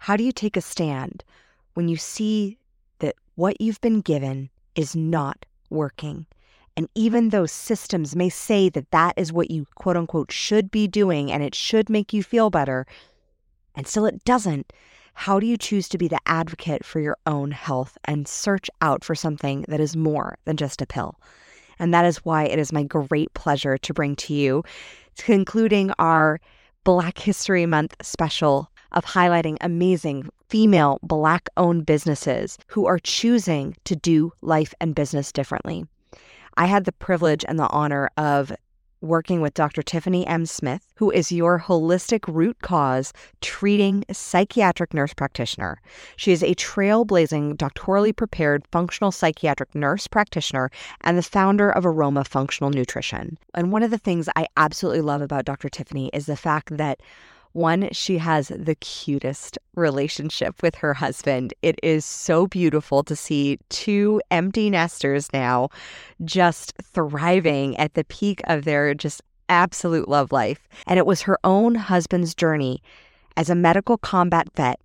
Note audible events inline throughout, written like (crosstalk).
How do you take a stand when you see that what you've been given is not working? And even though systems may say that that is what you quote unquote should be doing and it should make you feel better, and still it doesn't, how do you choose to be the advocate for your own health and search out for something that is more than just a pill? And that is why it is my great pleasure to bring to you, concluding our Black History Month special of highlighting amazing female Black owned businesses who are choosing to do life and business differently. I had the privilege and the honor of working with Dr. Tiffany M. Smith, who is your holistic root cause treating psychiatric nurse practitioner. She is a trailblazing, doctorally prepared functional psychiatric nurse practitioner and the founder of Aroma Functional Nutrition. And one of the things I absolutely love about Dr. Tiffany is the fact that one, she has the cutest relationship with her husband. It is so beautiful to see two empty nesters now just thriving at the peak of their just absolute love life. And it was her own husband's journey as a medical combat vet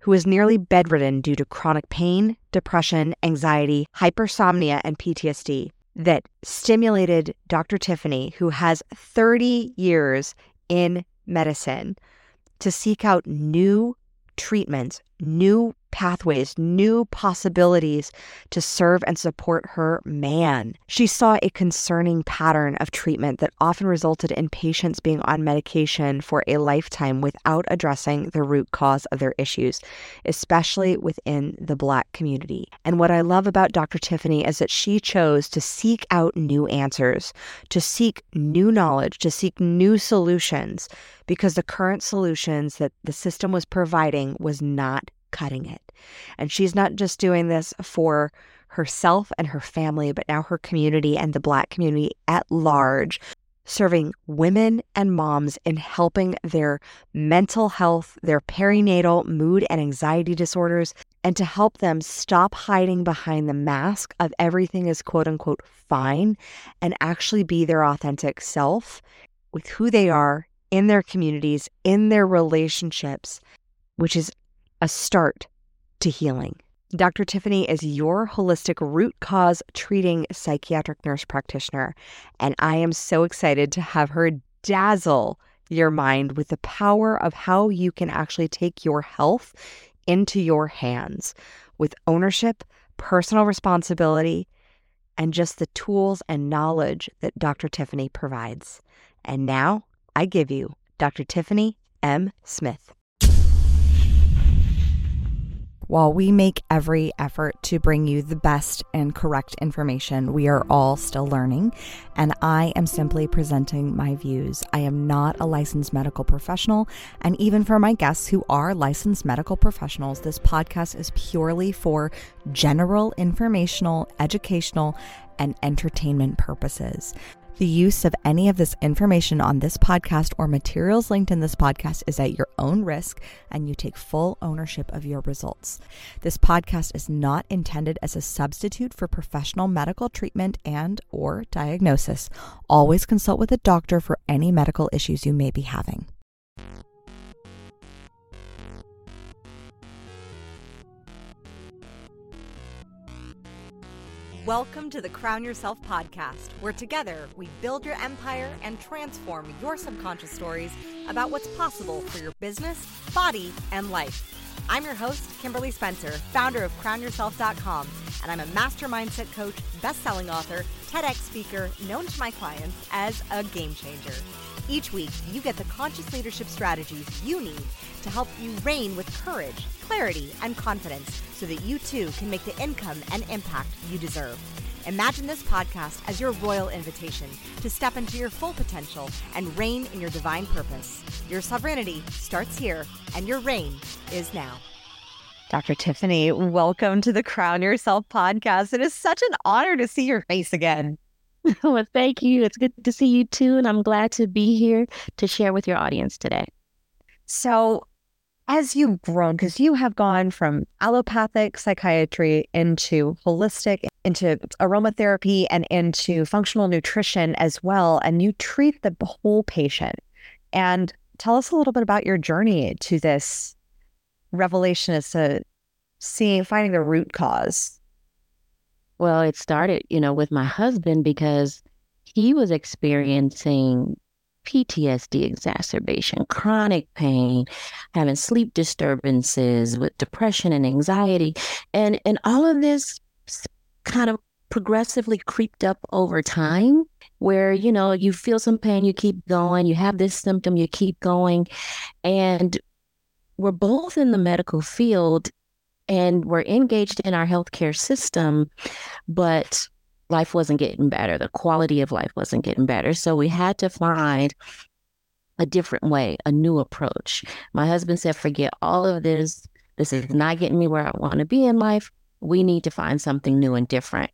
who was nearly bedridden due to chronic pain, depression, anxiety, hypersomnia, and PTSD that stimulated Dr. Tiffany, who has 30 years in medicine to seek out new treatments, new pathways, new possibilities to serve and support her man. She saw a concerning pattern of treatment that often resulted in patients being on medication for a lifetime without addressing the root cause of their issues, especially within the Black community. And what I love about Dr. Tiffany is that she chose to seek out new answers, to seek new knowledge, to seek new solutions, because the current solutions that the system was providing was not cutting it. And she's not just doing this for herself and her family, but now her community and the Black community at large, serving women and moms in helping their mental health, their perinatal mood and anxiety disorders, and to help them stop hiding behind the mask of everything is quote unquote fine and actually be their authentic self with who they are in their communities, in their relationships, which is a start to healing. Dr. Tiffany is your holistic root cause treating psychiatric nurse practitioner, and I am so excited to have her dazzle your mind with the power of how you can actually take your health into your hands with ownership, personal responsibility, and just the tools and knowledge that Dr. Tiffany provides. And now I give you Dr. Tiffany M. Smith. While we make every effort to bring you the best and correct information, we are all still learning, and I am simply presenting my views. I am not a licensed medical professional, and even for my guests who are licensed medical professionals, this podcast is purely for general informational, educational, and entertainment purposes. The use of any of this information on this podcast or materials linked in this podcast is at your own risk and you take full ownership of your results. This podcast is not intended as a substitute for professional medical treatment and or diagnosis. Always consult with a doctor for any medical issues you may be having. Welcome to the Crown Yourself podcast, where together we build your empire and transform your subconscious stories about what's possible for your business, body, and life. I'm your host, Kimberly Spencer, founder of crownyourself.com, and I'm a master mindset coach, best-selling author, TEDx speaker, known to my clients as a game changer. Each week, you get the conscious leadership strategies you need to help you reign with courage, clarity, and confidence so that you too can make the income and impact you deserve. Imagine this podcast as your royal invitation to step into your full potential and reign in your divine purpose. Your sovereignty starts here, and your reign is now. Dr. Tiffany, welcome to the Crown Yourself podcast. It is such an honor to see your face again. (laughs) well, thank you. It's good to see you too. And I'm glad to be here to share with your audience today. So, as you've grown, because you have gone from allopathic psychiatry into holistic, into aromatherapy, and into functional nutrition as well, and you treat the whole patient. And tell us a little bit about your journey to this revelation as to seeing, finding the root cause? Well, it started, you know, with my husband because he was experiencing PTSD exacerbation, chronic pain, having sleep disturbances with depression and anxiety. And and all of this kind of progressively creeped up over time where you know you feel some pain you keep going you have this symptom you keep going and we're both in the medical field and we're engaged in our healthcare system but life wasn't getting better. The quality of life wasn't getting better. So we had to find a different way a new approach. My husband said forget all of this. This is not getting me where i want to be in life. We need to find something new and different.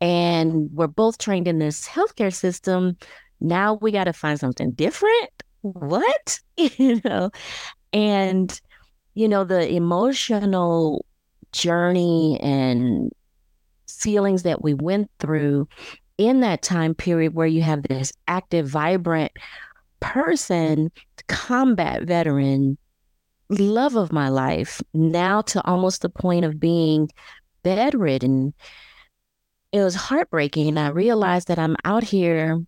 And we're both trained in this healthcare system. Now we got to find something different. What? (laughs) you know, and, you know, the emotional journey and feelings that we went through in that time period where you have this active, vibrant person, combat veteran, love of my life, now to almost the point of being bedridden it was heartbreaking. I realized that I'm out here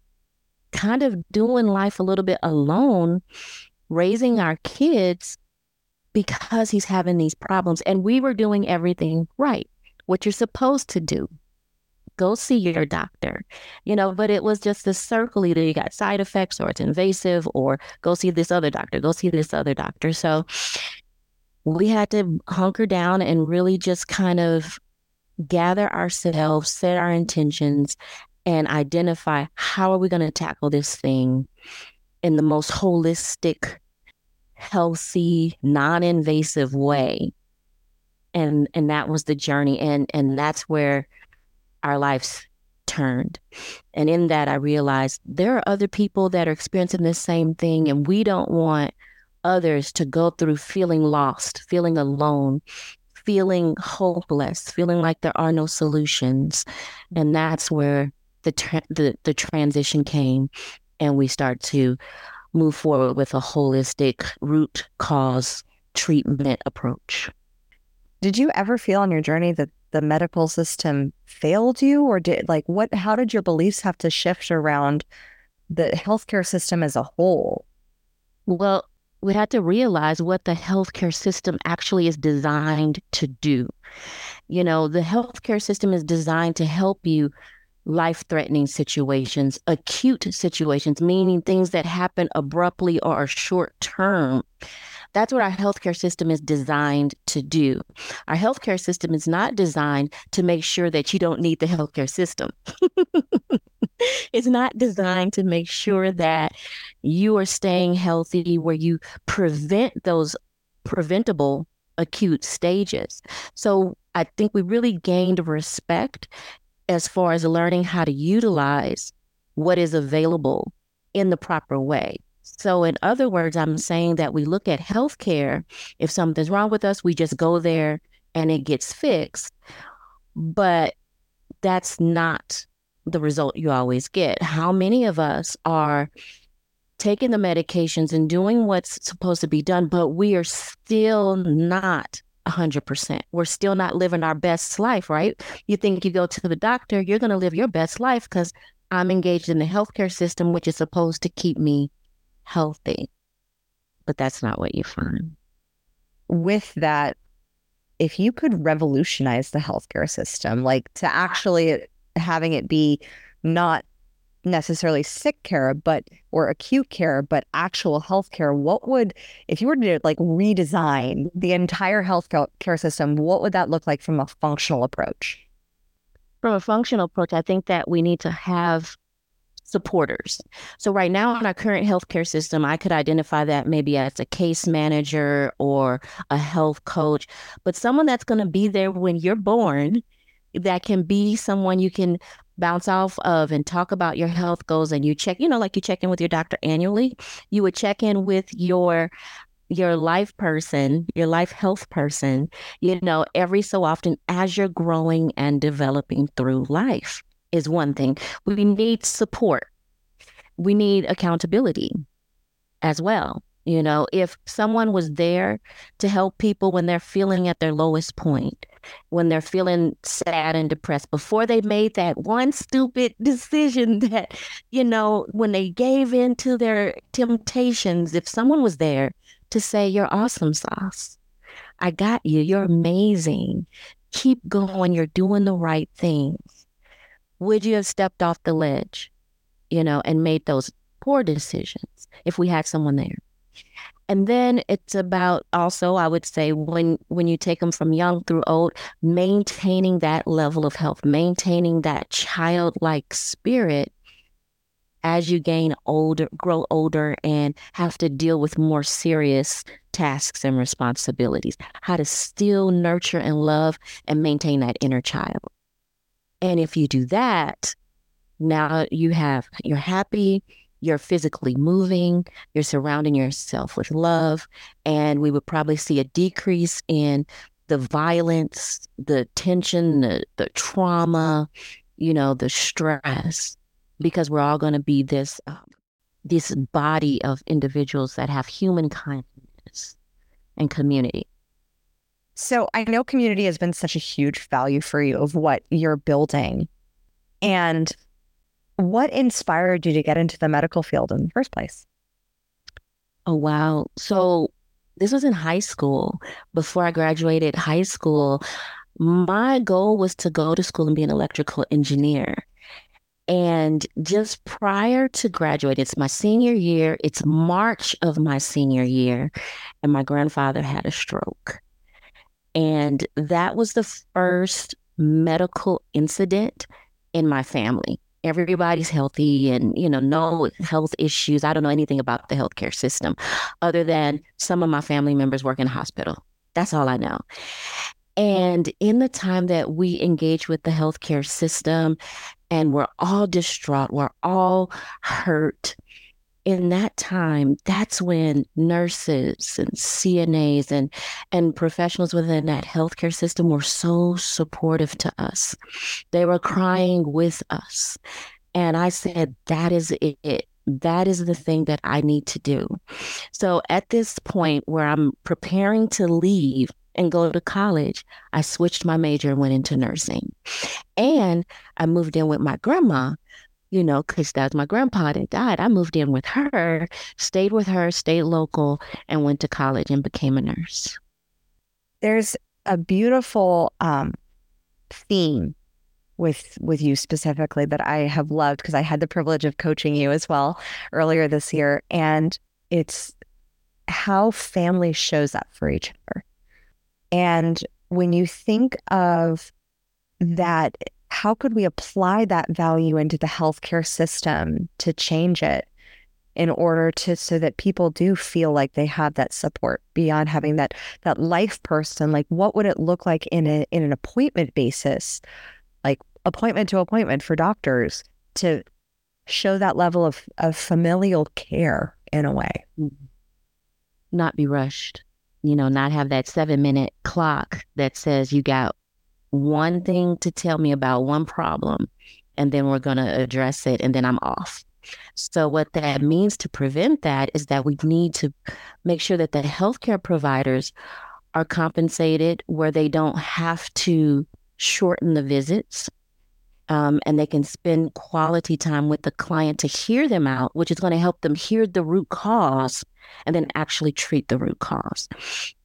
kind of doing life a little bit alone, raising our kids because he's having these problems. And we were doing everything right, what you're supposed to do. Go see your doctor, you know, but it was just the circle either you got side effects or it's invasive, or go see this other doctor, go see this other doctor. So we had to hunker down and really just kind of gather ourselves, set our intentions, and identify how are we going to tackle this thing in the most holistic, healthy, non-invasive way. And and that was the journey and and that's where our lives turned. And in that I realized there are other people that are experiencing the same thing and we don't want others to go through feeling lost, feeling alone, feeling hopeless, feeling like there are no solutions. And that's where the, tra- the, the transition came. And we start to move forward with a holistic root cause treatment approach. Did you ever feel on your journey that the medical system failed you or did like what how did your beliefs have to shift around the healthcare system as a whole? Well, we had to realize what the healthcare system actually is designed to do. You know, the healthcare system is designed to help you life threatening situations, acute situations, meaning things that happen abruptly or are short term. That's what our healthcare system is designed to do. Our healthcare system is not designed to make sure that you don't need the healthcare system. (laughs) it's not designed to make sure that you are staying healthy, where you prevent those preventable acute stages. So I think we really gained respect as far as learning how to utilize what is available in the proper way. So, in other words, I'm saying that we look at healthcare. If something's wrong with us, we just go there and it gets fixed. But that's not the result you always get. How many of us are taking the medications and doing what's supposed to be done, but we are still not 100%. We're still not living our best life, right? You think you go to the doctor, you're going to live your best life because I'm engaged in the healthcare system, which is supposed to keep me healthy. But that's not what you find. With that, if you could revolutionize the healthcare system, like to actually having it be not necessarily sick care, but or acute care, but actual health care, what would, if you were to like redesign the entire health care system, what would that look like from a functional approach? From a functional approach, I think that we need to have supporters. So right now in our current healthcare system, I could identify that maybe as a case manager or a health coach, but someone that's going to be there when you're born that can be someone you can bounce off of and talk about your health goals and you check, you know, like you check in with your doctor annually, you would check in with your your life person, your life health person, you know, every so often as you're growing and developing through life is one thing. We need support. We need accountability as well. You know, if someone was there to help people when they're feeling at their lowest point, when they're feeling sad and depressed, before they made that one stupid (laughs) decision that, you know, when they gave in to their temptations, if someone was there to say, You're awesome, sauce. I got you. You're amazing. Keep going. You're doing the right things. Would you have stepped off the ledge, you know, and made those poor decisions if we had someone there? And then it's about also, I would say, when when you take them from young through old, maintaining that level of health, maintaining that childlike spirit as you gain older, grow older, and have to deal with more serious tasks and responsibilities. How to still nurture and love and maintain that inner child. And if you do that, now you have you're happy, you're physically moving, you're surrounding yourself with love, and we would probably see a decrease in the violence, the tension, the, the trauma, you know, the stress, because we're all going to be this um, this body of individuals that have human kindness and community. So I know community has been such a huge value for you of what you're building. And what inspired you to get into the medical field in the first place? Oh, wow. So this was in high school. Before I graduated high school, my goal was to go to school and be an electrical engineer. And just prior to graduating, it's my senior year, it's March of my senior year, and my grandfather had a stroke. And that was the first medical incident in my family everybody's healthy and you know no health issues. I don't know anything about the healthcare system other than some of my family members work in a hospital. That's all i know. And in the time that we engage with the healthcare system and we're all distraught we're all hurt in that time, that's when nurses and CNAs and and professionals within that healthcare system were so supportive to us. They were mm-hmm. crying with us. And I said, that is it. That is the thing that I need to do. So at this point where I'm preparing to leave and go to college, I switched my major and went into nursing. And I moved in with my grandma you know, because that's my grandpa that died. I moved in with her, stayed with her, stayed local, and went to college and became a nurse. There's a beautiful um, theme with with you specifically that I have loved because I had the privilege of coaching you as well earlier this year, and it's how family shows up for each other. And when you think of that how could we apply that value into the healthcare system to change it in order to so that people do feel like they have that support beyond having that that life person? Like what would it look like in a in an appointment basis like appointment to appointment for doctors to show that level of of familial care in a way? Mm-hmm. not be rushed. You know not have that 7 minute clock that says you got one thing to tell me about one problem, and then we're going to address it, and then I'm off. So, what that means to prevent that is that we need to make sure that the healthcare providers are compensated where they don't have to shorten the visits um, and they can spend quality time with the client to hear them out, which is going to help them hear the root cause and then actually treat the root cause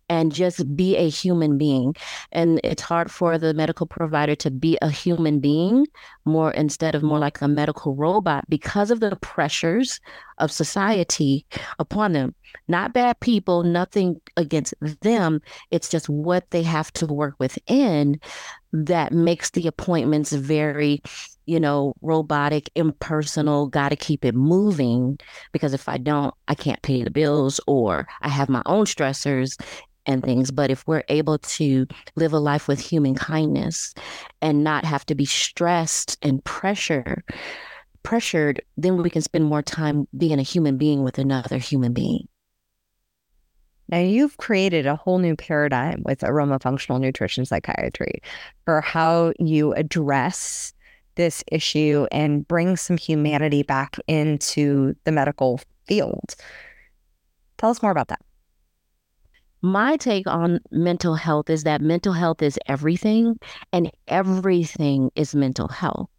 and just be a human being. And it's hard for the medical provider to be a human being more instead of more like a medical robot because of the pressures of society upon them. Not bad people, nothing against them. It's just what they have to work within that makes the appointments very you know, robotic, impersonal, got to keep it moving because if I don't, I can't pay the bills or I have my own stressors and things. But if we're able to live a life with human kindness and not have to be stressed and pressure pressured, then we can spend more time being a human being with another human being. Now, you've created a whole new paradigm with aroma functional nutrition psychiatry for how you address this issue and bring some humanity back into the medical field. Tell us more about that. My take on mental health is that mental health is everything, and everything is mental health.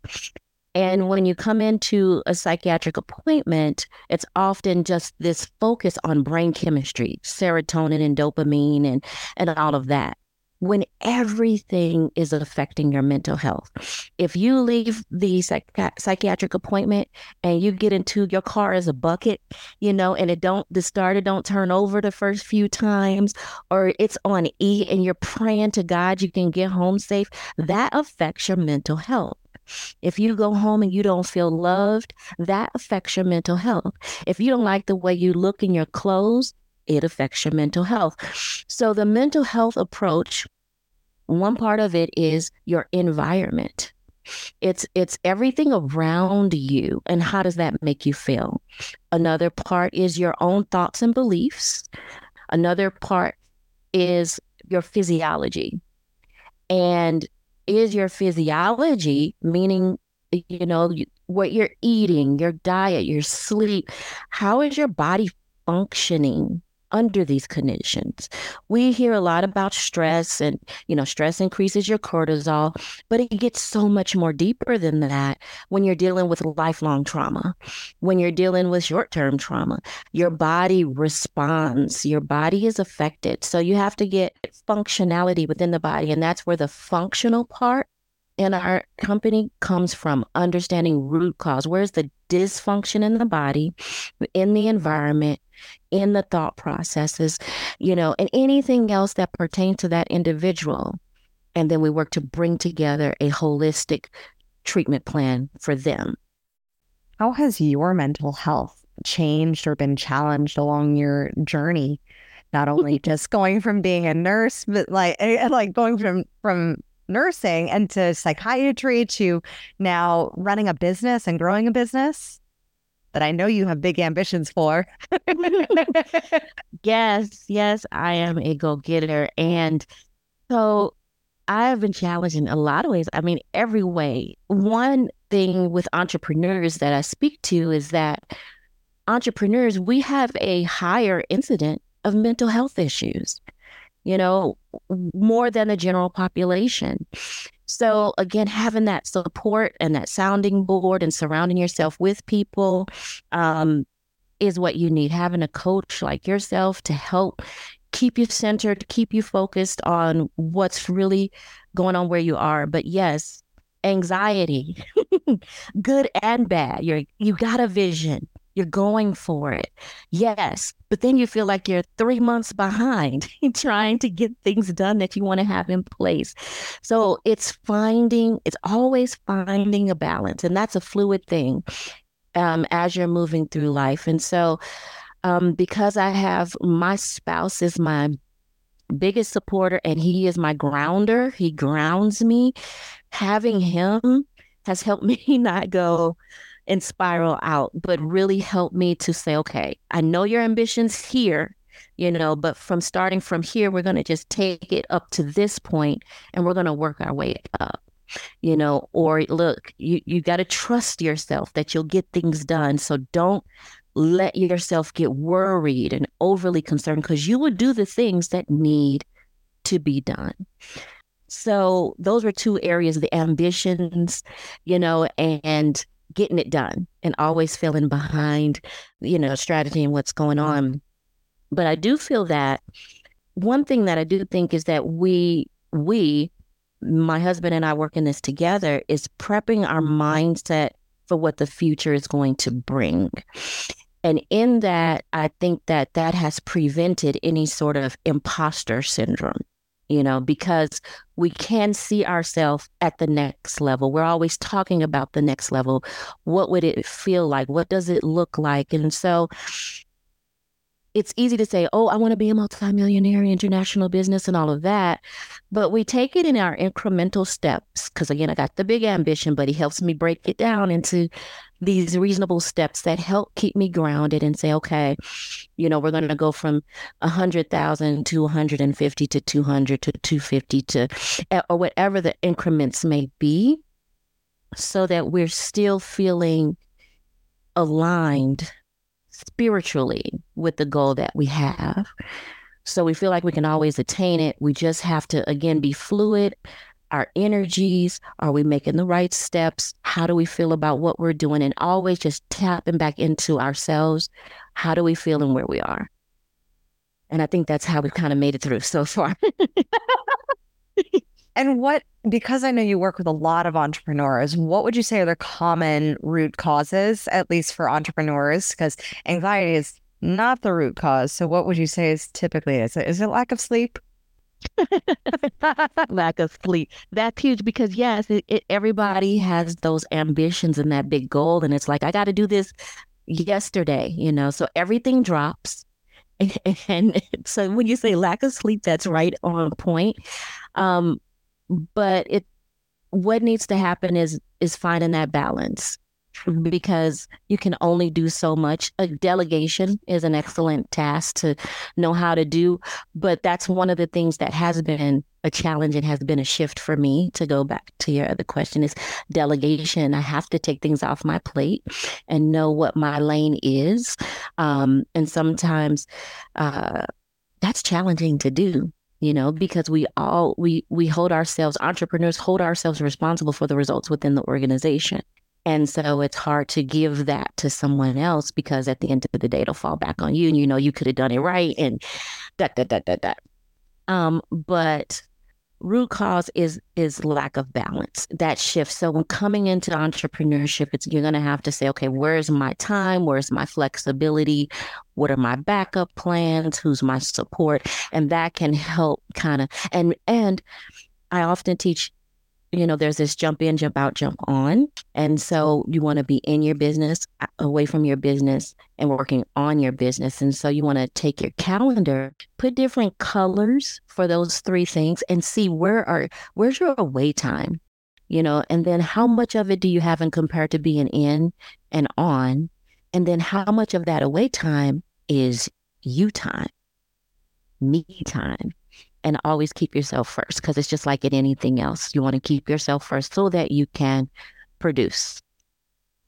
And when you come into a psychiatric appointment, it's often just this focus on brain chemistry, serotonin and dopamine and, and all of that. When everything is affecting your mental health. If you leave the psychi- psychiatric appointment and you get into your car as a bucket, you know, and it don't, the starter don't turn over the first few times, or it's on E and you're praying to God you can get home safe, that affects your mental health. If you go home and you don't feel loved, that affects your mental health. If you don't like the way you look in your clothes, it affects your mental health. So, the mental health approach, one part of it is your environment. It's it's everything around you and how does that make you feel? Another part is your own thoughts and beliefs. Another part is your physiology. And is your physiology, meaning, you know, what you're eating, your diet, your sleep, how is your body functioning? Under these conditions. We hear a lot about stress and, you know, stress increases your cortisol, but it gets so much more deeper than that when you're dealing with lifelong trauma, when you're dealing with short term trauma. Your body responds, your body is affected. So you have to get functionality within the body. And that's where the functional part in our company comes from understanding root cause. Where's the dysfunction in the body, in the environment, in the thought processes, you know, and anything else that pertains to that individual. And then we work to bring together a holistic treatment plan for them. How has your mental health changed or been challenged along your journey? Not only (laughs) just going from being a nurse, but like eh, like going from from nursing and to psychiatry to now running a business and growing a business that I know you have big ambitions for. (laughs) yes, yes, I am a go getter. And so I have been challenged in a lot of ways. I mean, every way. One thing with entrepreneurs that I speak to is that entrepreneurs, we have a higher incident of mental health issues, you know, more than the general population. So again, having that support and that sounding board and surrounding yourself with people um, is what you need. Having a coach like yourself to help keep you centered, keep you focused on what's really going on where you are. But yes, anxiety, (laughs) good and bad. You're you got a vision. You're going for it. Yes. But then you feel like you're three months behind (laughs) trying to get things done that you want to have in place. So it's finding, it's always finding a balance. And that's a fluid thing um, as you're moving through life. And so um, because I have my spouse is my biggest supporter and he is my grounder, he grounds me. Having him has helped (laughs) me not go and spiral out, but really help me to say, okay, I know your ambitions here, you know, but from starting from here, we're going to just take it up to this point and we're going to work our way up you know or look you you got to trust yourself that you'll get things done. So don't let yourself get worried and overly concerned because you will do the things that need to be done. So those were two areas the ambitions you know and getting it done and always feeling behind, you know, strategy and what's going mm-hmm. on. But I do feel that one thing that I do think is that we, we, my husband and I working this together is prepping our mm-hmm. mindset for what the future is going to bring. And in that, I think that that has prevented any sort of imposter syndrome you know, because we can see ourselves at the next level. We're always talking about the next level. What would it feel like? What does it look like? And so it's easy to say, oh, I want to be a multimillionaire, international business, and all of that. But we take it in our incremental steps. Because again, I got the big ambition, but he helps me break it down into these reasonable steps that help keep me grounded and say, okay, you know, we're going to go from a hundred thousand to 150 to 200 to 250 to, eh, or whatever the increments may be, so that we're still feeling aligned spiritually with the goal that we have. So we feel like we can always attain it. We just have to, again, be fluid. Our energies, are we making the right steps? How do we feel about what we're doing? And always just tapping back into ourselves. How do we feel and where we are? And I think that's how we've kind of made it through so far. (laughs) and what, because I know you work with a lot of entrepreneurs, what would you say are the common root causes, at least for entrepreneurs? Because anxiety is not the root cause. So, what would you say is typically is it? Is it lack of sleep? (laughs) lack of sleep. That's huge because yes, it, it, everybody has those ambitions and that big goal, and it's like I got to do this yesterday, you know. So everything drops, (laughs) and, so when you say lack of sleep, that's right on point. Um, but it, what needs to happen is is finding that balance because you can only do so much. A delegation is an excellent task to know how to do, but that's one of the things that has been a challenge and has been a shift for me to go back to your other question is delegation. I have to take things off my plate and know what my lane is. Um, and sometimes uh, that's challenging to do you know because we all we we hold ourselves entrepreneurs hold ourselves responsible for the results within the organization and so it's hard to give that to someone else because at the end of the day, it'll fall back on you. And you know, you could have done it right and that, that, that, that, that. Um, but root cause is is lack of balance that shift so when coming into entrepreneurship it's you're going to have to say okay where's my time? Where's my flexibility? What are my backup plans? Who's my support? And that can help kind of and and i often teach you know, there's this jump in, jump out, jump on. And so you want to be in your business, away from your business, and working on your business. And so you want to take your calendar, put different colors for those three things, and see where are where's your away time, you know, and then how much of it do you have in compared to being in and on, and then how much of that away time is you time, me time and always keep yourself first because it's just like in anything else. You want to keep yourself first so that you can produce.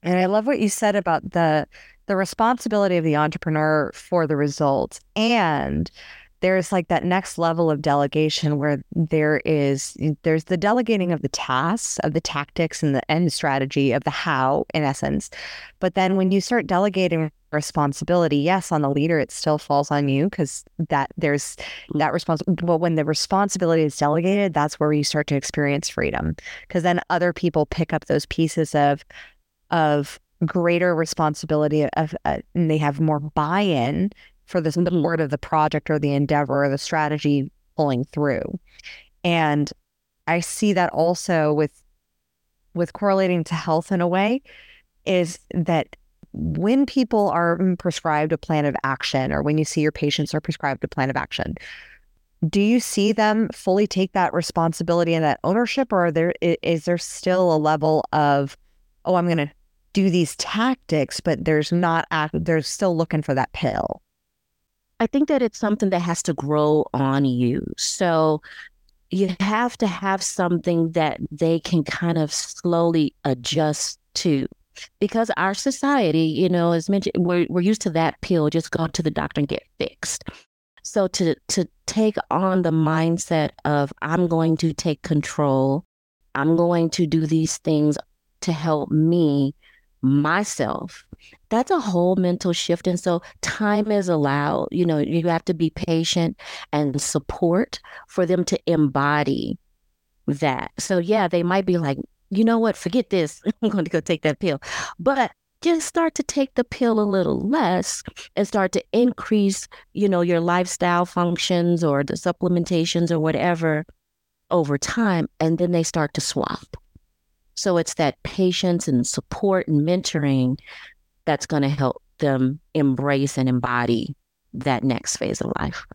And I love what you said about the the responsibility of the entrepreneur for the results and there's like that next level of delegation where there is there's the delegating of the tasks of the tactics and the end strategy of the how in essence but then when you start delegating responsibility yes on the leader it still falls on you because that there's that responsibility but when the responsibility is delegated that's where you start to experience freedom because then other people pick up those pieces of of greater responsibility of uh, and they have more buy-in for this the support of the project or the endeavor or the strategy pulling through. And I see that also with with correlating to health in a way is that when people are mm, prescribed a plan of action or when you see your patients are prescribed a plan of action, do you see them fully take that responsibility and that ownership or there is there still a level of oh i'm going to do these tactics but there's not they're still looking for that pill I think that it's something that has to grow on you. So you have to have something that they can kind of slowly adjust to. Because our society, you know, as mentioned, we're, we're used to that pill, just go to the doctor and get fixed. So to to take on the mindset of I'm going to take control, I'm going to do these things to help me myself that's a whole mental shift. And so time is allowed. You know you have to be patient and support for them to embody that. So yeah they might be like you know what? Forget this. (laughs) I'm going to go take that pill. But just start to take the pill a little less and start to increase you know your lifestyle functions or the supplementations or whatever over time and then they start to swap. So it's that patience and support and mentoring that's going to help them embrace and embody that next phase of life.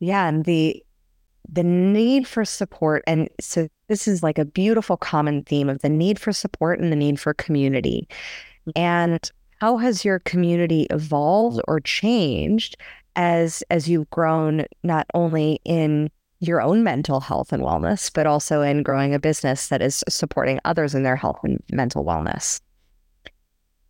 Yeah, and the the need for support and so this is like a beautiful common theme of the need for support and the need for community. Mm-hmm. And how has your community evolved or changed as as you've grown not only in your own mental health and wellness, but also in growing a business that is supporting others in their health and mental wellness?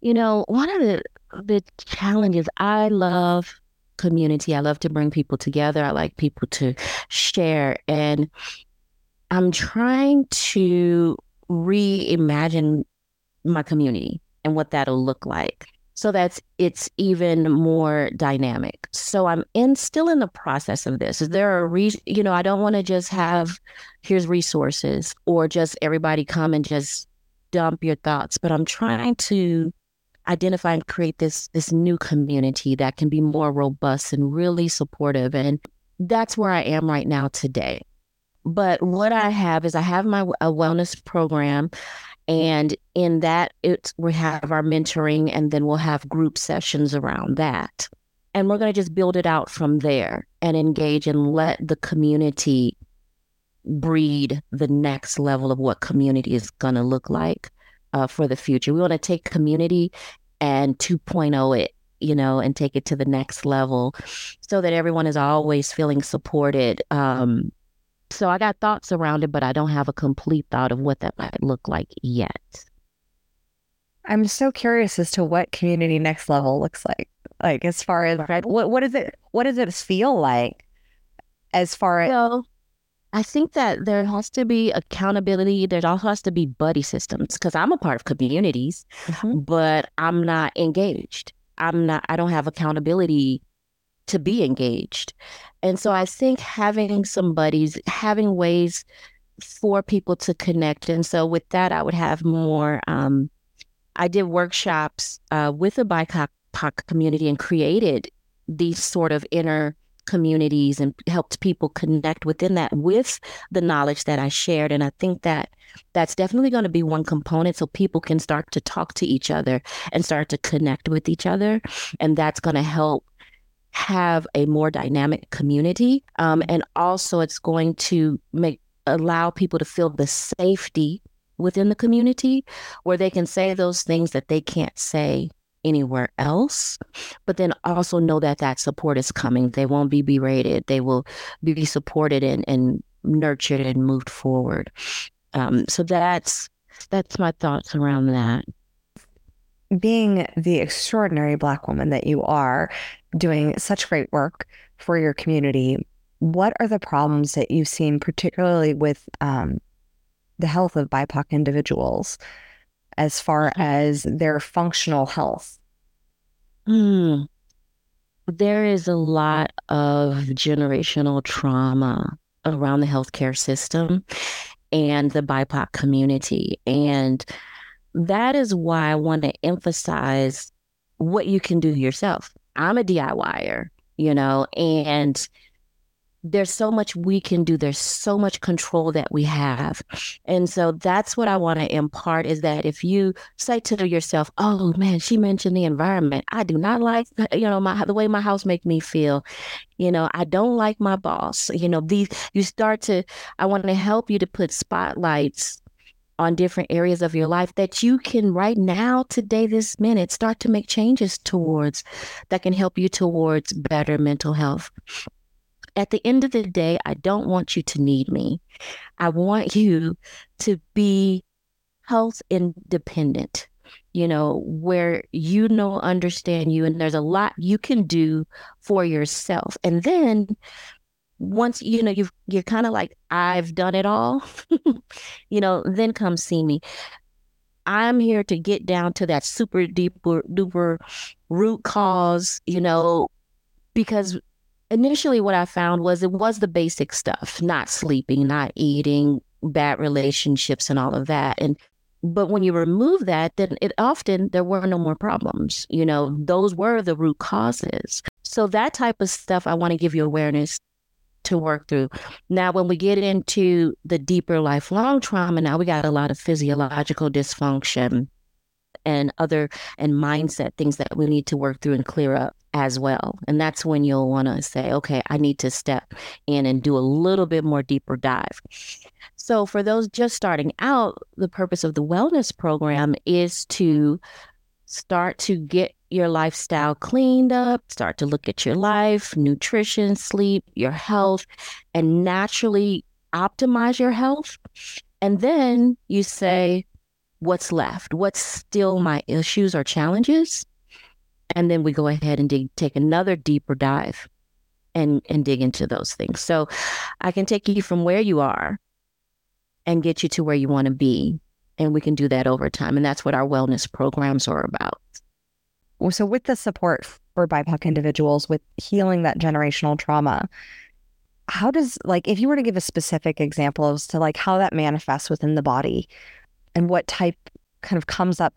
You know, one of the the challenges. I love community. I love to bring people together. I like people to share. And I'm trying to reimagine my community and what that'll look like so that it's even more dynamic. So I'm in still in the process of this. Is there a reason, you know, I don't want to just have here's resources or just everybody come and just dump your thoughts, but I'm trying to identify and create this this new community that can be more robust and really supportive and that's where I am right now today. But what I have is I have my a wellness program and in that, it's we have our mentoring, and then we'll have group sessions around that. And we're going to just build it out from there and engage and let the community breed the next level of what community is going to look like uh, for the future. We want to take community and 2.0 it, you know, and take it to the next level so that everyone is always feeling supported um, so I got thoughts around it, but I don't have a complete thought of what that might look like yet. I'm so curious as to what community next level looks like. Like as far as right. what what does it what does it feel like as far as well, I think that there has to be accountability. There also has to be buddy systems because I'm a part of communities, mm-hmm. but I'm not engaged. I'm not. I don't have accountability to be engaged. And so I think having some buddies, having ways for people to connect. And so with that, I would have more. Um, I did workshops uh, with the BIPOC community and created these sort of inner communities and helped people connect within that with the knowledge that I shared. And I think that that's definitely going to be one component so people can start to talk to each other and start to connect with each other. And that's going to help have a more dynamic community. Um, and also, it's going to make allow people to feel the safety within the community where they can say those things that they can't say anywhere else, but then also know that that support is coming. They won't be berated. They will be supported and, and nurtured and moved forward. Um, so that's that's my thoughts around that being the extraordinary Black woman that you are, doing such great work for your community, what are the problems that you've seen, particularly with um, the health of BIPOC individuals, as far as their functional health? Mm. There is a lot of generational trauma around the healthcare system and the BIPOC community. And that is why I want to emphasize what you can do yourself. I'm a DIYer, you know, and there's so much we can do. There's so much control that we have. And so that's what I want to impart is that if you say to yourself, oh man, she mentioned the environment. I do not like, you know, my the way my house make me feel. You know, I don't like my boss. You know, these you start to I want to help you to put spotlights on different areas of your life that you can right now, today, this minute, start to make changes towards that can help you towards better mental health. At the end of the day, I don't want you to need me. I want you to be health independent, you know, where you know, understand you, and there's a lot you can do for yourself. And then once you know you've you're kind of like I've done it all, (laughs) you know, then come see me. I'm here to get down to that super deeper duper root cause, you know, because initially what I found was it was the basic stuff, not sleeping, not eating, bad relationships and all of that. And but when you remove that, then it often there were no more problems. You know, those were the root causes. So that type of stuff I want to give you awareness to work through. Now, when we get into the deeper lifelong trauma, now we got a lot of physiological dysfunction and other and mindset things that we need to work through and clear up as well. And that's when you'll want to say, okay, I need to step in and do a little bit more deeper dive. So, for those just starting out, the purpose of the wellness program is to start to get your lifestyle cleaned up, start to look at your life, nutrition, sleep, your health, and naturally optimize your health. And then you say, what's left? What's still my issues or challenges? And then we go ahead and dig, take another deeper dive and, and dig into those things. So I can take you from where you are and get you to where you want to be. And we can do that over time. And that's what our wellness programs are about. So, with the support for BIPOC individuals with healing that generational trauma, how does, like, if you were to give a specific example as to like how that manifests within the body and what type kind of comes up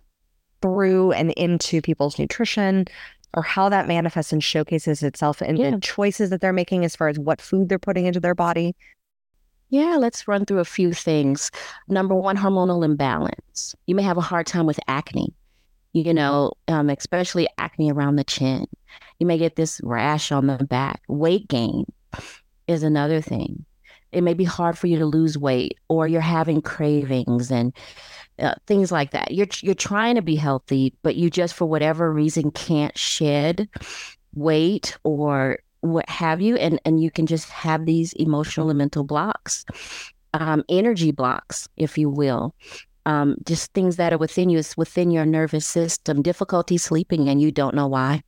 through and into people's nutrition or how that manifests and showcases itself in yeah. the choices that they're making as far as what food they're putting into their body? Yeah, let's run through a few things. Number one, hormonal imbalance. You may have a hard time with acne, you know, um, especially acne around the chin. You may get this rash on the back. Weight gain is another thing. It may be hard for you to lose weight, or you're having cravings and uh, things like that. You're you're trying to be healthy, but you just for whatever reason can't shed weight or what have you, and and you can just have these emotional and mental blocks, um, energy blocks, if you will. Um, just things that are within you, it's within your nervous system, difficulty sleeping, and you don't know why.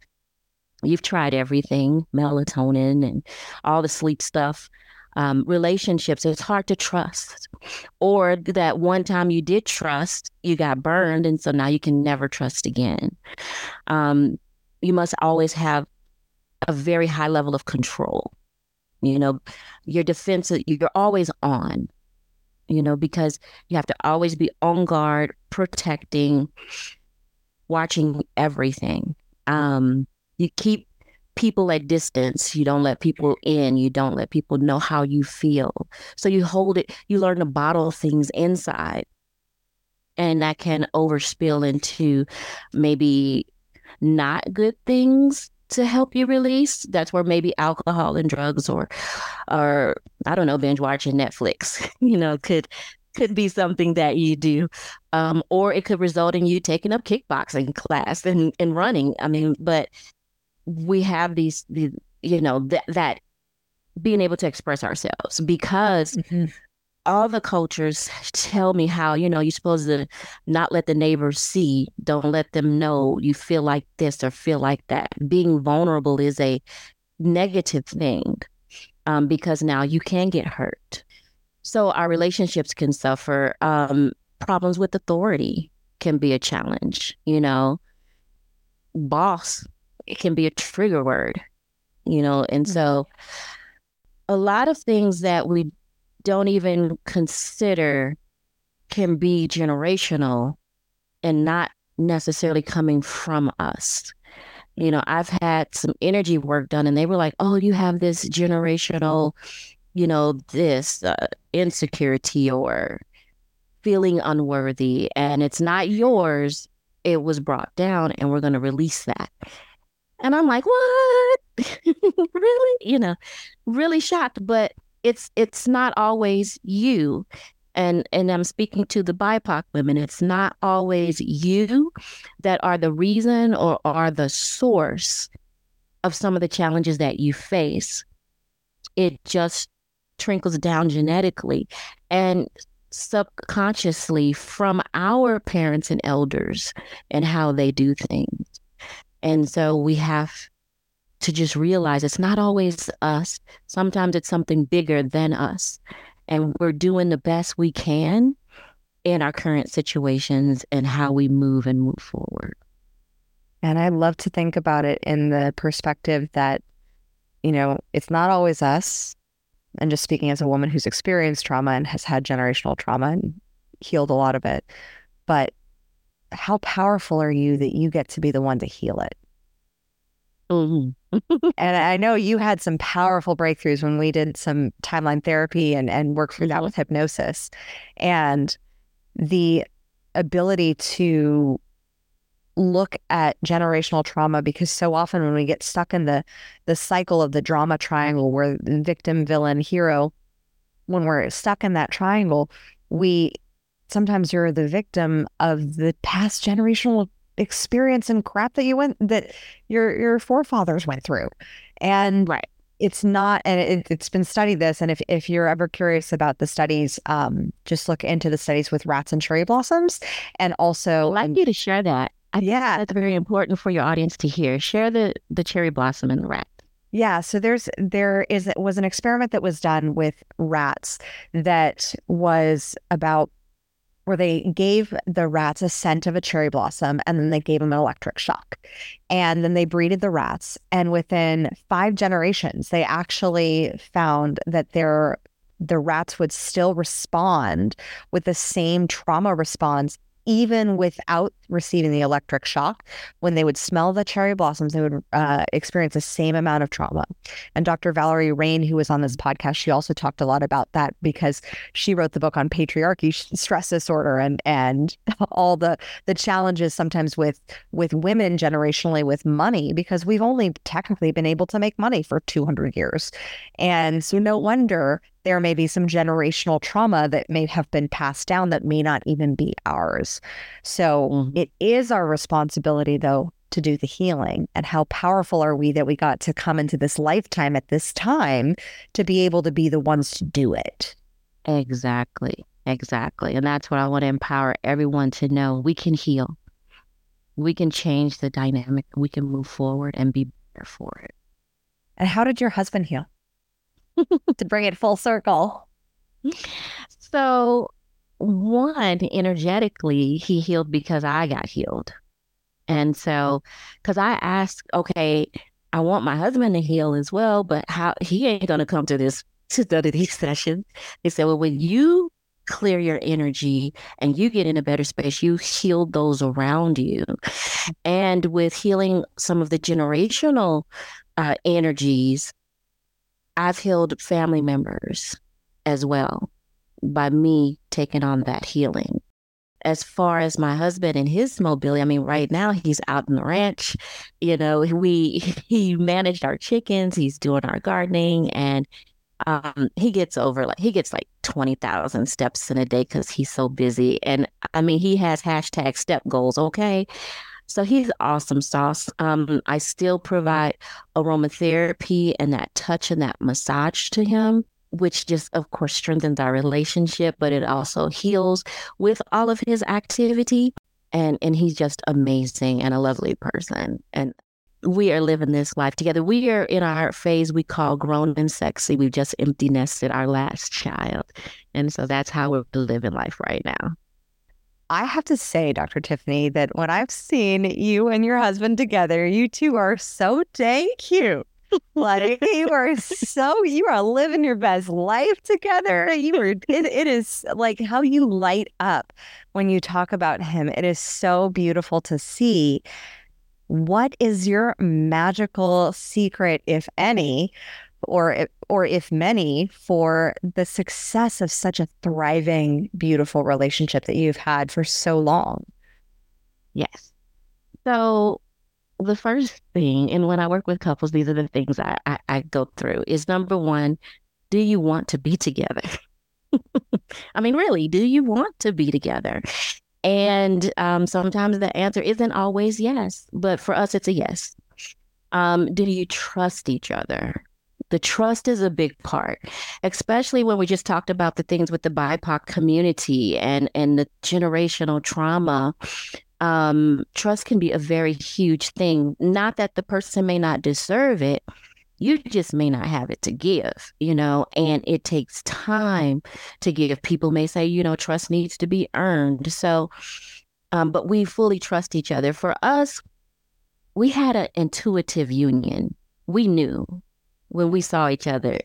You've tried everything, melatonin and all the sleep stuff, um, relationships, it's hard to trust. Or that one time you did trust, you got burned. And so now you can never trust again. Um, you must always have a very high level of control. You know, your defense, you're always on, you know, because you have to always be on guard, protecting, watching everything. Um, you keep people at distance. You don't let people in. You don't let people know how you feel. So you hold it, you learn to bottle things inside. And that can overspill into maybe not good things to help you release. That's where maybe alcohol and drugs or or I don't know, binge watching Netflix, (laughs) you know, could could be something that you do. Um, or it could result in you taking up kickboxing class and, and running. I mean, but we have these, these you know, that that being able to express ourselves because mm-hmm. All the cultures tell me how, you know, you're supposed to not let the neighbors see, don't let them know you feel like this or feel like that. Being vulnerable is a negative thing um, because now you can get hurt. So our relationships can suffer. Um, problems with authority can be a challenge, you know. Boss it can be a trigger word, you know, and mm-hmm. so a lot of things that we don't even consider can be generational and not necessarily coming from us. You know, I've had some energy work done and they were like, oh, you have this generational, you know, this uh, insecurity or feeling unworthy and it's not yours. It was brought down and we're going to release that. And I'm like, what? (laughs) really? You know, really shocked. But it's it's not always you. And and I'm speaking to the BIPOC women. It's not always you that are the reason or are the source of some of the challenges that you face. It just trickles down genetically and subconsciously from our parents and elders and how they do things. And so we have to just realize it's not always us. Sometimes it's something bigger than us. And we're doing the best we can in our current situations and how we move and move forward. And I love to think about it in the perspective that, you know, it's not always us. And just speaking as a woman who's experienced trauma and has had generational trauma and healed a lot of it, but how powerful are you that you get to be the one to heal it? Mm-hmm. (laughs) and I know you had some powerful breakthroughs when we did some timeline therapy and, and work through that mm-hmm. with hypnosis. And the ability to look at generational trauma because so often when we get stuck in the the cycle of the drama triangle where victim villain hero when we're stuck in that triangle we sometimes you're the victim of the past generational experience and crap that you went that your your forefathers went through and right it's not and it, has been studied this and if, if you're ever curious about the studies um just look into the studies with rats and cherry blossoms and also i'd like you to share that I yeah, that's very important for your audience to hear. Share the the cherry blossom and the rat. Yeah, so there's there is was an experiment that was done with rats that was about where they gave the rats a scent of a cherry blossom and then they gave them an electric shock. And then they breeded the rats. And within five generations, they actually found that their the rats would still respond with the same trauma response even without receiving the electric shock, when they would smell the cherry blossoms, they would uh, experience the same amount of trauma. And Dr. Valerie Rein, who was on this podcast, she also talked a lot about that because she wrote the book on patriarchy, stress disorder, and and (laughs) all the the challenges sometimes with with women generationally with money because we've only technically been able to make money for 200 years, and so no wonder there may be some generational trauma that may have been passed down that may not even be ours. So mm-hmm. it is our responsibility, though, to do the healing. And how powerful are we that we got to come into this lifetime at this time to be able to be the ones to do it? Exactly. Exactly. And that's what I want to empower everyone to know we can heal. We can change the dynamic. We can move forward and be better for it. And how did your husband heal? (laughs) to bring it full circle. So, one, energetically, he healed because I got healed. And so, because I asked, okay, I want my husband to heal as well, but how he ain't going to come to this to none of these (laughs) sessions. They said, well, when you clear your energy and you get in a better space, you heal those around you. And with healing some of the generational uh, energies, I've healed family members as well by me taking on that healing. As far as my husband and his mobility, I mean, right now he's out in the ranch. You know, we (laughs) he managed our chickens, he's doing our gardening, and um, he gets over like he gets like twenty thousand steps in a day because he's so busy. And I mean, he has hashtag step goals. Okay, so he's awesome sauce. Um, I still provide aromatherapy and that touch and that massage to him, which just, of course, strengthens our relationship, but it also heals with all of his activity. And, and he's just amazing and a lovely person. And we are living this life together. We are in our phase we call grown and sexy. We've just empty nested our last child. And so that's how we're living life right now. I have to say, Dr. Tiffany, that when I've seen you and your husband together, you two are so dang cute. like you are so you are living your best life together. You are it, it is like how you light up when you talk about him. It is so beautiful to see. What is your magical secret, if any, or or if many for the success of such a thriving beautiful relationship that you've had for so long. Yes. So the first thing and when i work with couples these are the things i, I, I go through is number one do you want to be together? (laughs) I mean really do you want to be together? And um, sometimes the answer isn't always yes but for us it's a yes. Um, do you trust each other the trust is a big part, especially when we just talked about the things with the BIPOC community and and the generational trauma. Um, trust can be a very huge thing. Not that the person may not deserve it, you just may not have it to give, you know, and it takes time to give. People may say, you know, trust needs to be earned. So, um, but we fully trust each other. For us, we had an intuitive union. We knew when we saw each other,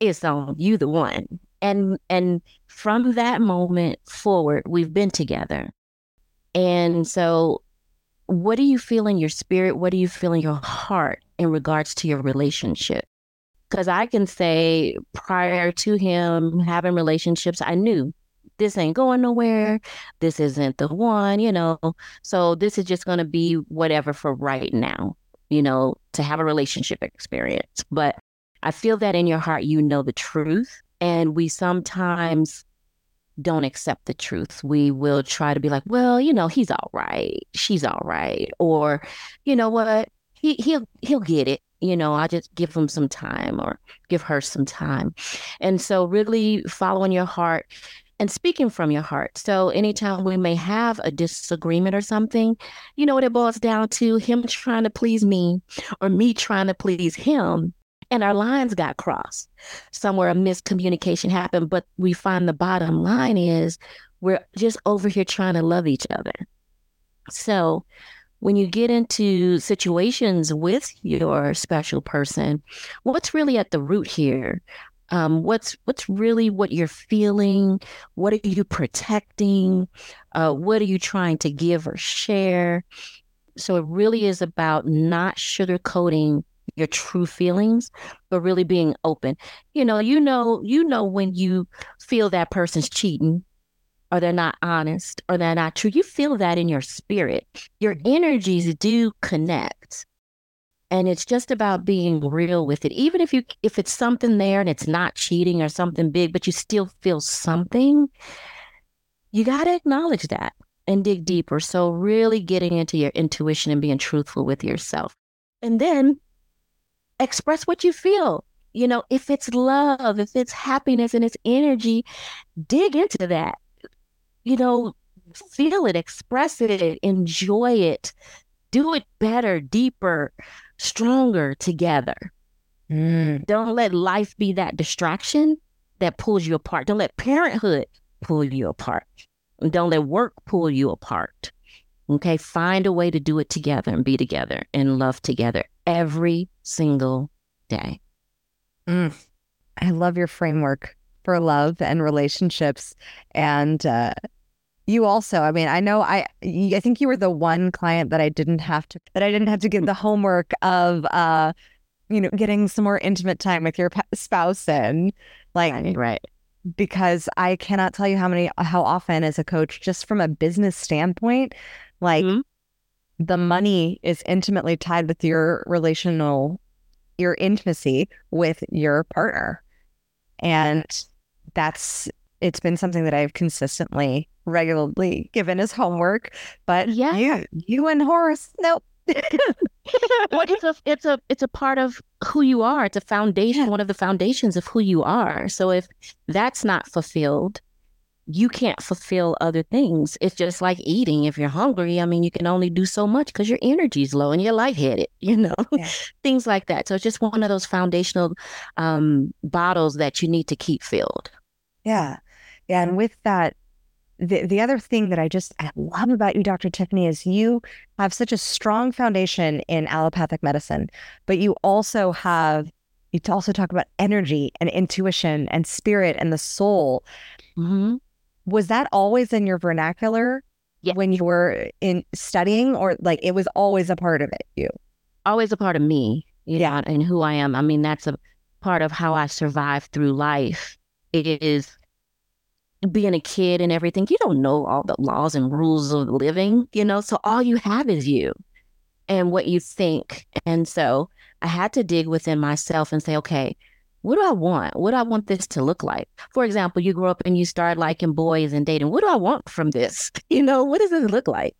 it's on you the one. And and from that moment forward, we've been together. And so what do you feel in your spirit? What do you feel in your heart in regards to your relationship? Because I can say prior to him having relationships, I knew this ain't going nowhere. This isn't the one, you know. So this is just going to be whatever for right now you know, to have a relationship experience. But I feel that in your heart, you know the truth. And we sometimes don't accept the truth. We will try to be like, well, you know, he's all right. She's all right. Or, you know what? He he'll he'll get it. You know, I just give him some time or give her some time. And so really following your heart and speaking from your heart. So anytime we may have a disagreement or something, you know what it boils down to? Him trying to please me or me trying to please him. And our lines got crossed. Somewhere a miscommunication happened, but we find the bottom line is we're just over here trying to love each other. So when you get into situations with your special person, what's really at the root here? Um, what's what's really what you're feeling? What are you protecting? Uh, what are you trying to give or share? So it really is about not sugarcoating your true feelings but really being open. You know you know you know when you feel that person's cheating or they're not honest or they're not true. You feel that in your spirit. Your energies do connect and it's just about being real with it. Even if you if it's something there and it's not cheating or something big but you still feel something you got to acknowledge that and dig mm. deeper. So really getting into your intuition and being truthful with yourself. And then express what you feel. You know if it's love if it's happiness and it's energy dig into that. You know feel it express it enjoy it do it better deeper stronger together. Mm. Don't let life be that distraction that pulls you apart. Don't let parenthood pull you apart. Don't let work pull you apart. Okay. Find a way to do it together and be together and love together every single day. Mm. I love your framework for love and relationships. And uh, you also i mean i know i i think you were the one client that i didn't have to that i didn't have to give the homework of uh you know getting some more intimate time with your spouse and like right, right. because i cannot tell you how many how often as a coach just from a business standpoint like mm-hmm. the money is intimately tied with your relational your intimacy with your partner and that's it's been something that I've consistently, regularly given as homework. But yeah, you, you and Horace, nope. (laughs) well, it's a it's a it's a part of who you are. It's a foundation, yeah. one of the foundations of who you are. So if that's not fulfilled, you can't fulfill other things. It's just like eating. If you're hungry, I mean, you can only do so much because your energy's low and you're lightheaded, (laughs) you know, yeah. things like that. So it's just one of those foundational um, bottles that you need to keep filled. Yeah. Yeah. And with that, the, the other thing that I just I love about you, Dr. Tiffany, is you have such a strong foundation in allopathic medicine, but you also have, you also talk about energy and intuition and spirit and the soul. Mm-hmm. Was that always in your vernacular yeah. when you were in studying, or like it was always a part of it? You always a part of me, yeah, and who I am. I mean, that's a part of how I survive through life. It is being a kid and everything, you don't know all the laws and rules of living, you know? So all you have is you and what you think. And so I had to dig within myself and say, okay, what do I want? What do I want this to look like? For example, you grow up and you start liking boys and dating. What do I want from this? (laughs) You know, what does it look like?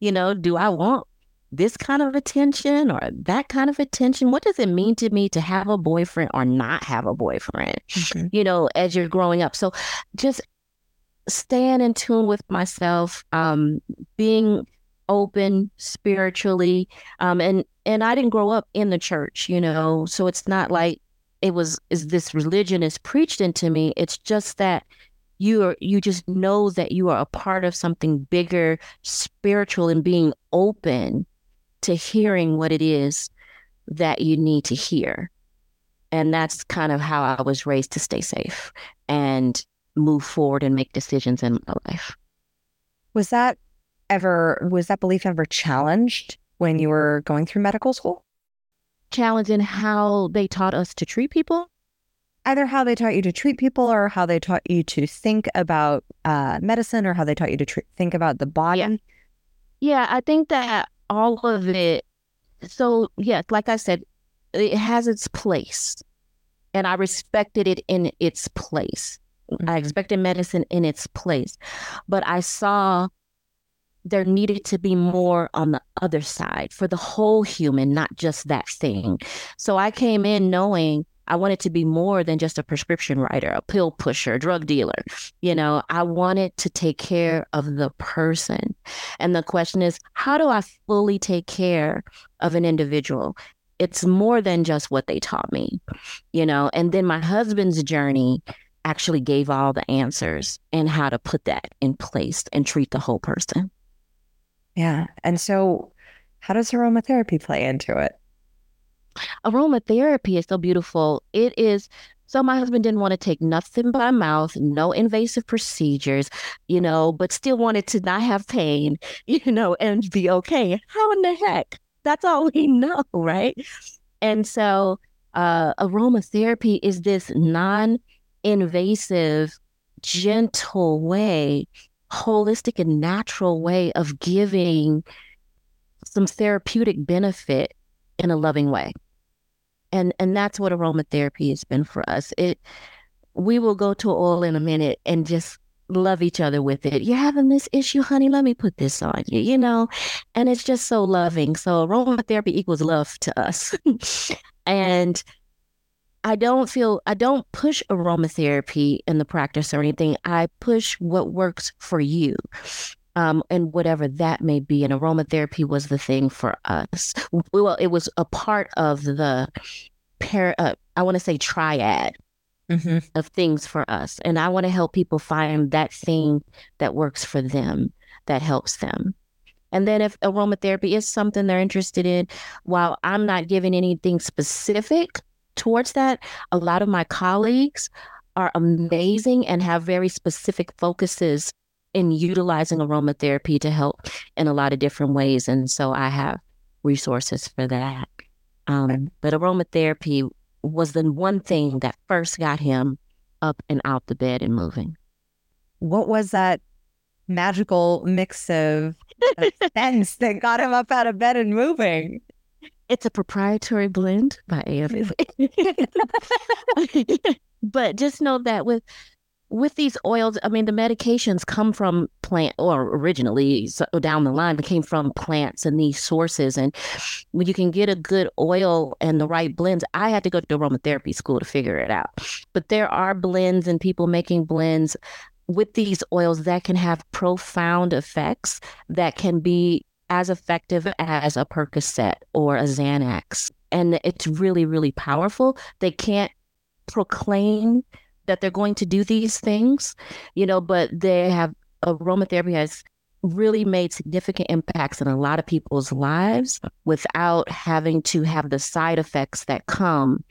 You know, do I want this kind of attention or that kind of attention? What does it mean to me to have a boyfriend or not have a boyfriend? Mm-hmm. You know, as you're growing up. So just staying in tune with myself, um, being open spiritually, um, and and I didn't grow up in the church, you know, so it's not like it was is this religion is preached into me. It's just that you are you just know that you are a part of something bigger, spiritual, and being open to hearing what it is that you need to hear. And that's kind of how I was raised to stay safe and move forward and make decisions in my life. Was that ever, was that belief ever challenged when you were going through medical school? Challenge in how they taught us to treat people? Either how they taught you to treat people or how they taught you to think about uh, medicine or how they taught you to tr- think about the body. Yeah. yeah, I think that all of it. So, yeah, like I said, it has its place. And I respected it in its place. Mm-hmm. I expected medicine in its place, but I saw there needed to be more on the other side for the whole human, not just that thing. So I came in knowing I wanted to be more than just a prescription writer, a pill pusher, a drug dealer. You know, I wanted to take care of the person. And the question is, how do I fully take care of an individual? It's more than just what they taught me, you know. And then my husband's journey actually gave all the answers and how to put that in place and treat the whole person. Yeah. And so, how does aromatherapy play into it? aromatherapy is so beautiful. It is so my husband didn't want to take nothing by mouth, no invasive procedures, you know, but still wanted to not have pain, (laughs) you know, and be okay. How in the heck? That's all we (laughs) know, right? And so uh, aromatherapy is this non-invasive, gentle way, holistic and natural way of giving some therapeutic benefit in a loving way and and that's what aromatherapy has been for us. It we will go to oil in a minute and just love each other with it. You're having this issue, honey. Let me put this on you, you know? And it's just so loving. So aromatherapy equals love to us. (laughs) and I don't feel I don't push aromatherapy in the practice or anything. I push what works for you. Um, and whatever that may be. And aromatherapy was the thing for us. Well, it was a part of the pair. Uh, I want to say triad mm-hmm. of things for us, and I want to help people find that thing that works for them, that helps them. And then if aromatherapy is something they're interested in, while I'm not giving anything specific towards that, a lot of my colleagues are amazing and have very specific focuses in utilizing aromatherapy to help in a lot of different ways. And so I have resources for that. Um, but aromatherapy was the one thing that first got him up and out the bed and moving. What was that magical mix of scents (laughs) that got him up out of bed and moving? It's a proprietary blend by AFA. (laughs) but just know that with with these oils, I mean, the medications come from plant, or originally so down the line, came from plants and these sources. And when you can get a good oil and the right blends, I had to go to aromatherapy school to figure it out. But there are blends and people making blends with these oils that can have profound effects that can be as effective as a Percocet or a Xanax. And it's really, really powerful. They can't proclaim that they're going to do these things, you know, but they have aromatherapy has really made significant impacts in a lot of people's lives without having to have the side effects that come,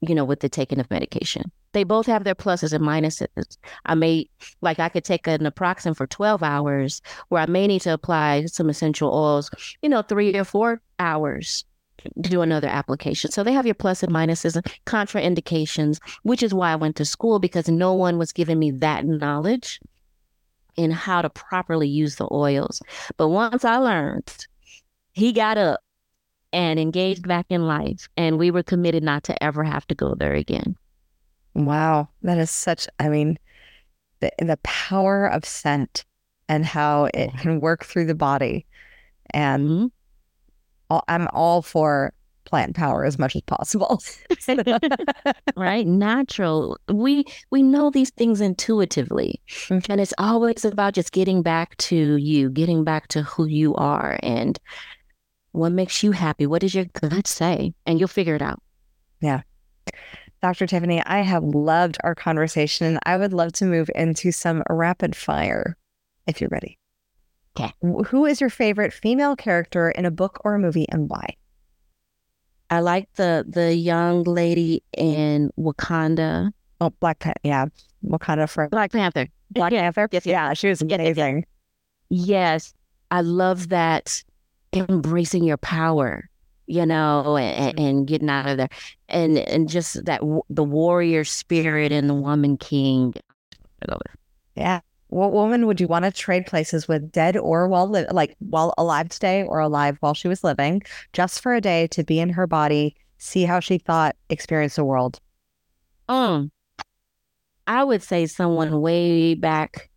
you know, with the taking of medication. They both have their pluses and minuses. I may, like, I could take an naproxen for 12 hours where I may need to apply some essential oils, you know, three or four hours to do another application. So they have your plus and minuses and contraindications, which is why I went to school because no one was giving me that knowledge in how to properly use the oils. But once I learned, he got up and engaged back in life, and we were committed not to ever have to go there again. Wow, that is such, I mean, the, the power of scent and how it can work through the body. And mm-hmm. I'm all for plant power as much as possible. (laughs) right? Natural. We we know these things intuitively. Mm-hmm. And it's always about just getting back to you, getting back to who you are and what makes you happy. What does your gut say? And you'll figure it out. Yeah. Dr. Tiffany, I have loved our conversation and I would love to move into some rapid fire if you're ready. Okay. Who is your favorite female character in a book or a movie and why? I like the the young lady in Wakanda. Oh, Black Panther. Yeah, Wakanda for Black Panther. Black yeah. Panther. Yes, yeah, she was amazing. Yes, I love that embracing your power, you know, and, mm-hmm. and getting out of there, and and just that the warrior spirit and the woman king. Yeah, what woman would you want to trade places with, dead or while li- like while alive today or alive while she was living, just for a day to be in her body, see how she thought, experience the world? Um, I would say someone way back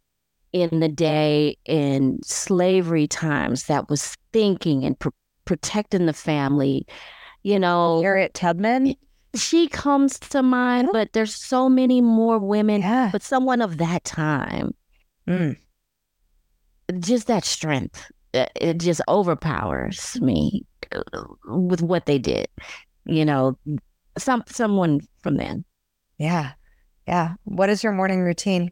in the day in slavery times that was thinking and protecting the family. You know, Harriet Tubman. she comes to mind, but there's so many more women, Yeah. but someone of that time, Mm. just that strength, uh, it just overpowers me uh, with what they did. You know, some someone from then. Yeah. Yeah. What is your morning routine?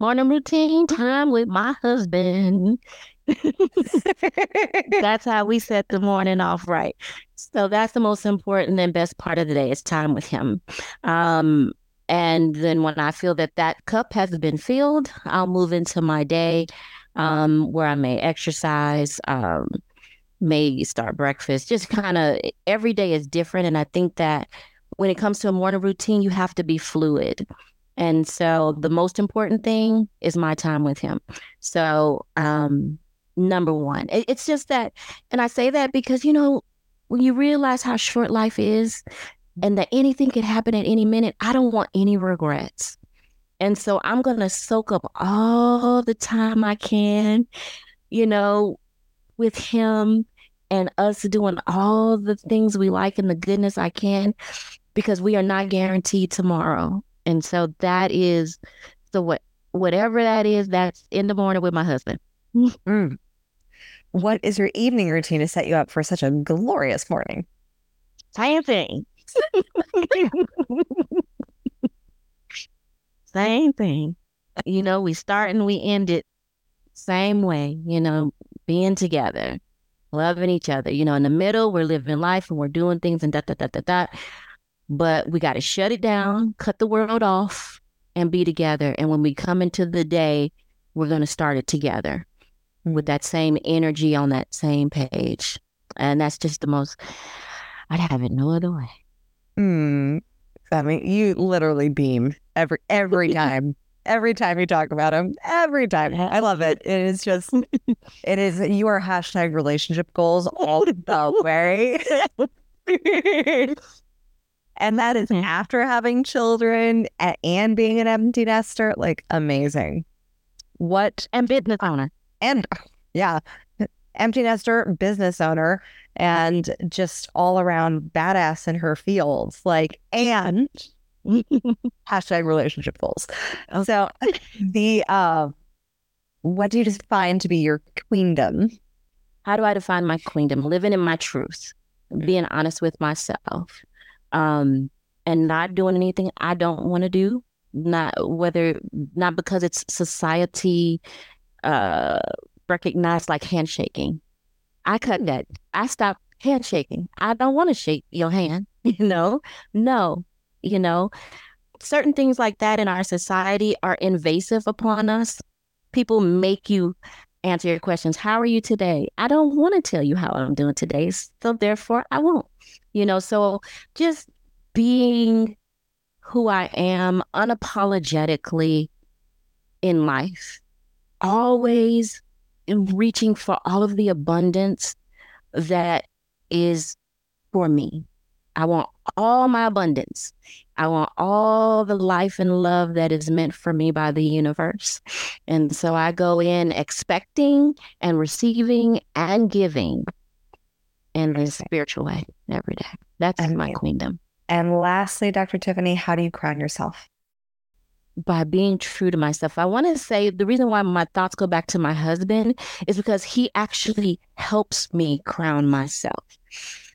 Morning routine time with my husband. (laughs) that's how we set the morning off right. So that's the most important and best part of the day is time with him. Um, and then when I feel that that cup has been filled, I'll move into my day um, where I may exercise, um, may start breakfast. Just kind of every day is different. And I think that when it comes to a morning routine, you have to be fluid. And so the most important thing is my time with him. So, um, number one, it, it's just that, and I say that because, you know, when you realize how short life is and that anything could happen at any minute, I don't want any regrets. And so I'm going to soak up all the time I can, you know, with him and us doing all the things we like and the goodness I can because we are not guaranteed tomorrow. And so that is so what whatever that is, that's in the morning with my husband. Mm. What is your evening routine to set you up for such a glorious morning? Same thing. (laughs) Same thing. You know, we start and we end it same way, you know, being together, loving each other. You know, in the middle, we're living life and we're doing things and da da da da da. But we got to shut it down, cut the world off, and be together. And when we come into the day, we're going to start it together with that same energy on that same page. And that's just the most, I'd have it no other way. Mm. I mean, you literally beam every every (laughs) time. every time you talk about him. Every time. I love it. It is just it is you are hashtag relationship goals all the way. (laughs) and that is after having children and being an empty nester. Like amazing. What And business owner. And yeah, empty nester, business owner, and just all around badass in her fields. Like, and (laughs) hashtag relationship goals. So the uh, what do you define to be your queendom? How do I define my queendom? Living in my truth, being honest with myself, um, and not doing anything I don't want to do. Not whether not because it's society uh recognized like handshaking. I cut that. I stopped handshaking. I don't want to shake your hand. (laughs) You know, no, you know, certain things like that in our society are invasive upon us. People make you answer your questions. How are you today? I don't want to tell you how I'm doing today. So therefore I won't. You know, so just being who I am unapologetically in life, always reaching for all of the abundance that is for me. I want all my abundance. I want all the life and love that is meant for me by the universe. And so I go in expecting and receiving and giving in a spiritual way every day. That's my Amazing. queendom. And lastly, Dr. Tiffany, how do you crown yourself? By being true to myself. I want to say the reason why my thoughts go back to my husband is because he actually helps me crown myself.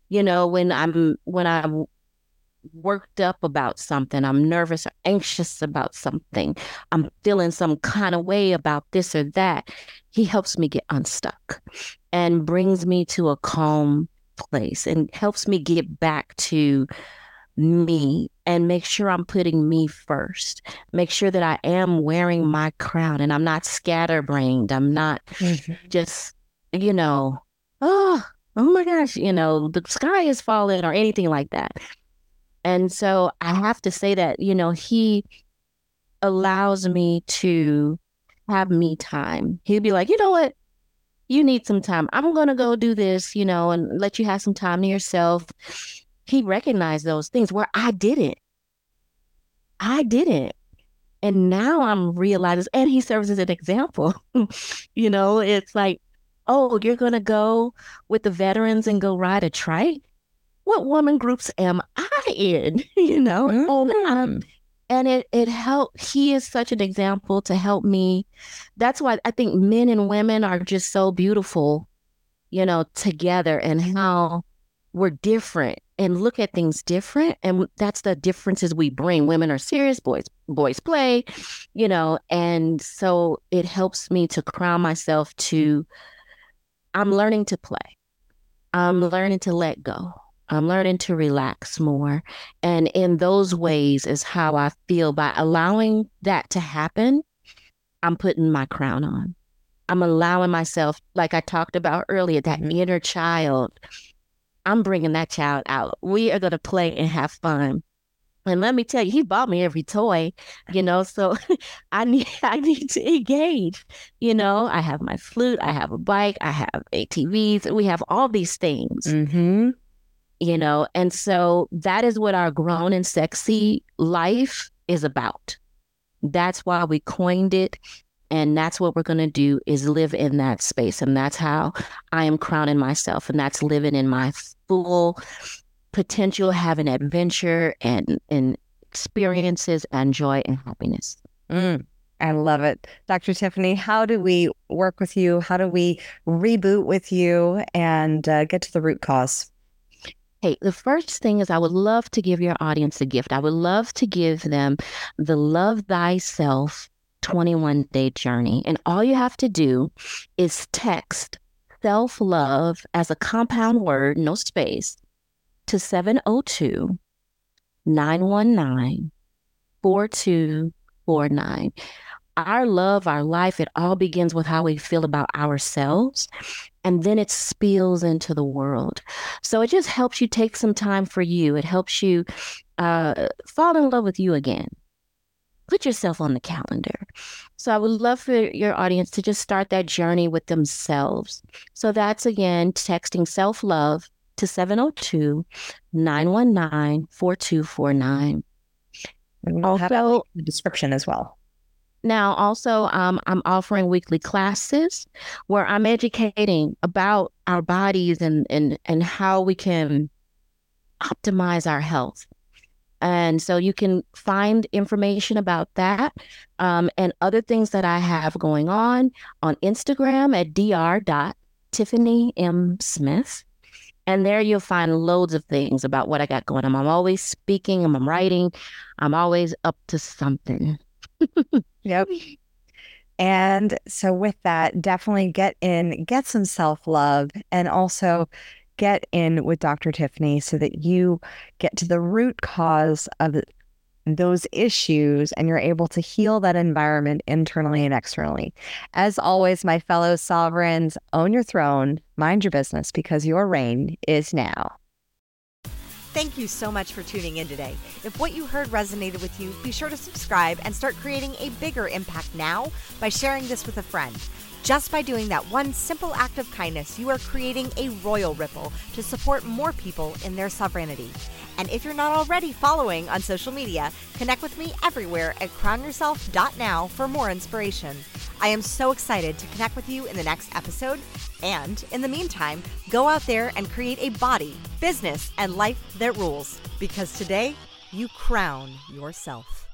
You know, when I'm when I'm worked up about something, I'm nervous or anxious about something, I'm feeling some kind of way about this or that, he helps me get unstuck and brings me to a calm place and helps me get back to me and make sure I'm putting me first. Make sure that I am wearing mm. my crown and I'm not scatterbrained. I'm not mm-hmm. just, you know, oh, oh my gosh, you know, the sky is falling or anything like that. And so I have to say that, you know, he allows me to have me time. He'll be like, you know what? You need some time. I'm going to go do this, you know, and let you have some time to yourself. He recognized those things where I didn't. I didn't. And now I'm realizing, and he serves as an example. (laughs) you know, it's like, oh, you're going to go with the veterans and go ride a trike? what woman groups am I in? (laughs) you know, mm-hmm. um, and it it helped. He is such an example to help me. That's why I think men and women are just so beautiful, you know, together and how we're different and look at things different and that's the differences we bring. Women are serious boys boys play you know and so it helps me to crown myself to i'm learning to play. I'm learning to let go. I'm learning to relax more. And in those ways is how i feel. By allowing that to happen i'm putting my crown on. I'm allowing myself like i talked about earlier that mm-hmm. inner child I'm bringing that child out. We are going to play and have fun. And let me tell you, he bought me every toy, you know, so (laughs) I need (laughs) I need to engage. You know, I have my flute, I have a bike, I have ATVs, we have all these things. Mm-hmm. You know, and so that is what our grown and sexy life is about. That's why we coined it and that's what we're going to do is live in that space. And that's how i am crowning myself. And that's living in my full potential having adventure and and experiences and joy and happiness. Mm, i love it. Dr tiffany how do we work with you? How do we reboot with you and uh, get to the root cause? Hey, the first thing is I would love to give your audience a gift. I would love to give them the Love Thyself 21 day journey. And all you have to do is text self love as a compound word, no space, to 702 919 4249. Our love, our life, it all begins with how we feel about ourselves and then it spills into the world. So it just helps you take some time for you. It helps you uh, fall in love with you again put yourself on the calendar. So I would love for your audience to just start that journey with themselves. So that's again texting self love to 702 919 4249. Also, the description as well. Now, also, um, I'm offering weekly classes where I'm educating about our bodies and, and, and how we can optimize our health. And so you can find information about that um, and other things that I have going on on Instagram at dr.tiffany M. Smith. And there you'll find loads of things about what I got going on. I'm always speaking, I'm writing, I'm always up to something. yep. And so with that, definitely get in, get some self-love and also get in with Dr. Tiffany so that you get to the root cause of those issues and you're able to heal that environment internally and externally. As always, my fellow sovereigns, own your throne, mind your business because your reign is now. Thank you so much for tuning in today. If what you heard resonated with you, be sure to subscribe and start creating a bigger impact now by sharing this with a friend. Just by doing that one simple act of kindness, you are creating a royal ripple to support more people in their sovereignty. And if you're not already following on social media, connect with me everywhere at crownyourself.now for more inspiration. I am so excited to connect with you in the next episode. And in the meantime, go out there and create a body, business, and life that rules. Because today, you crown yourself.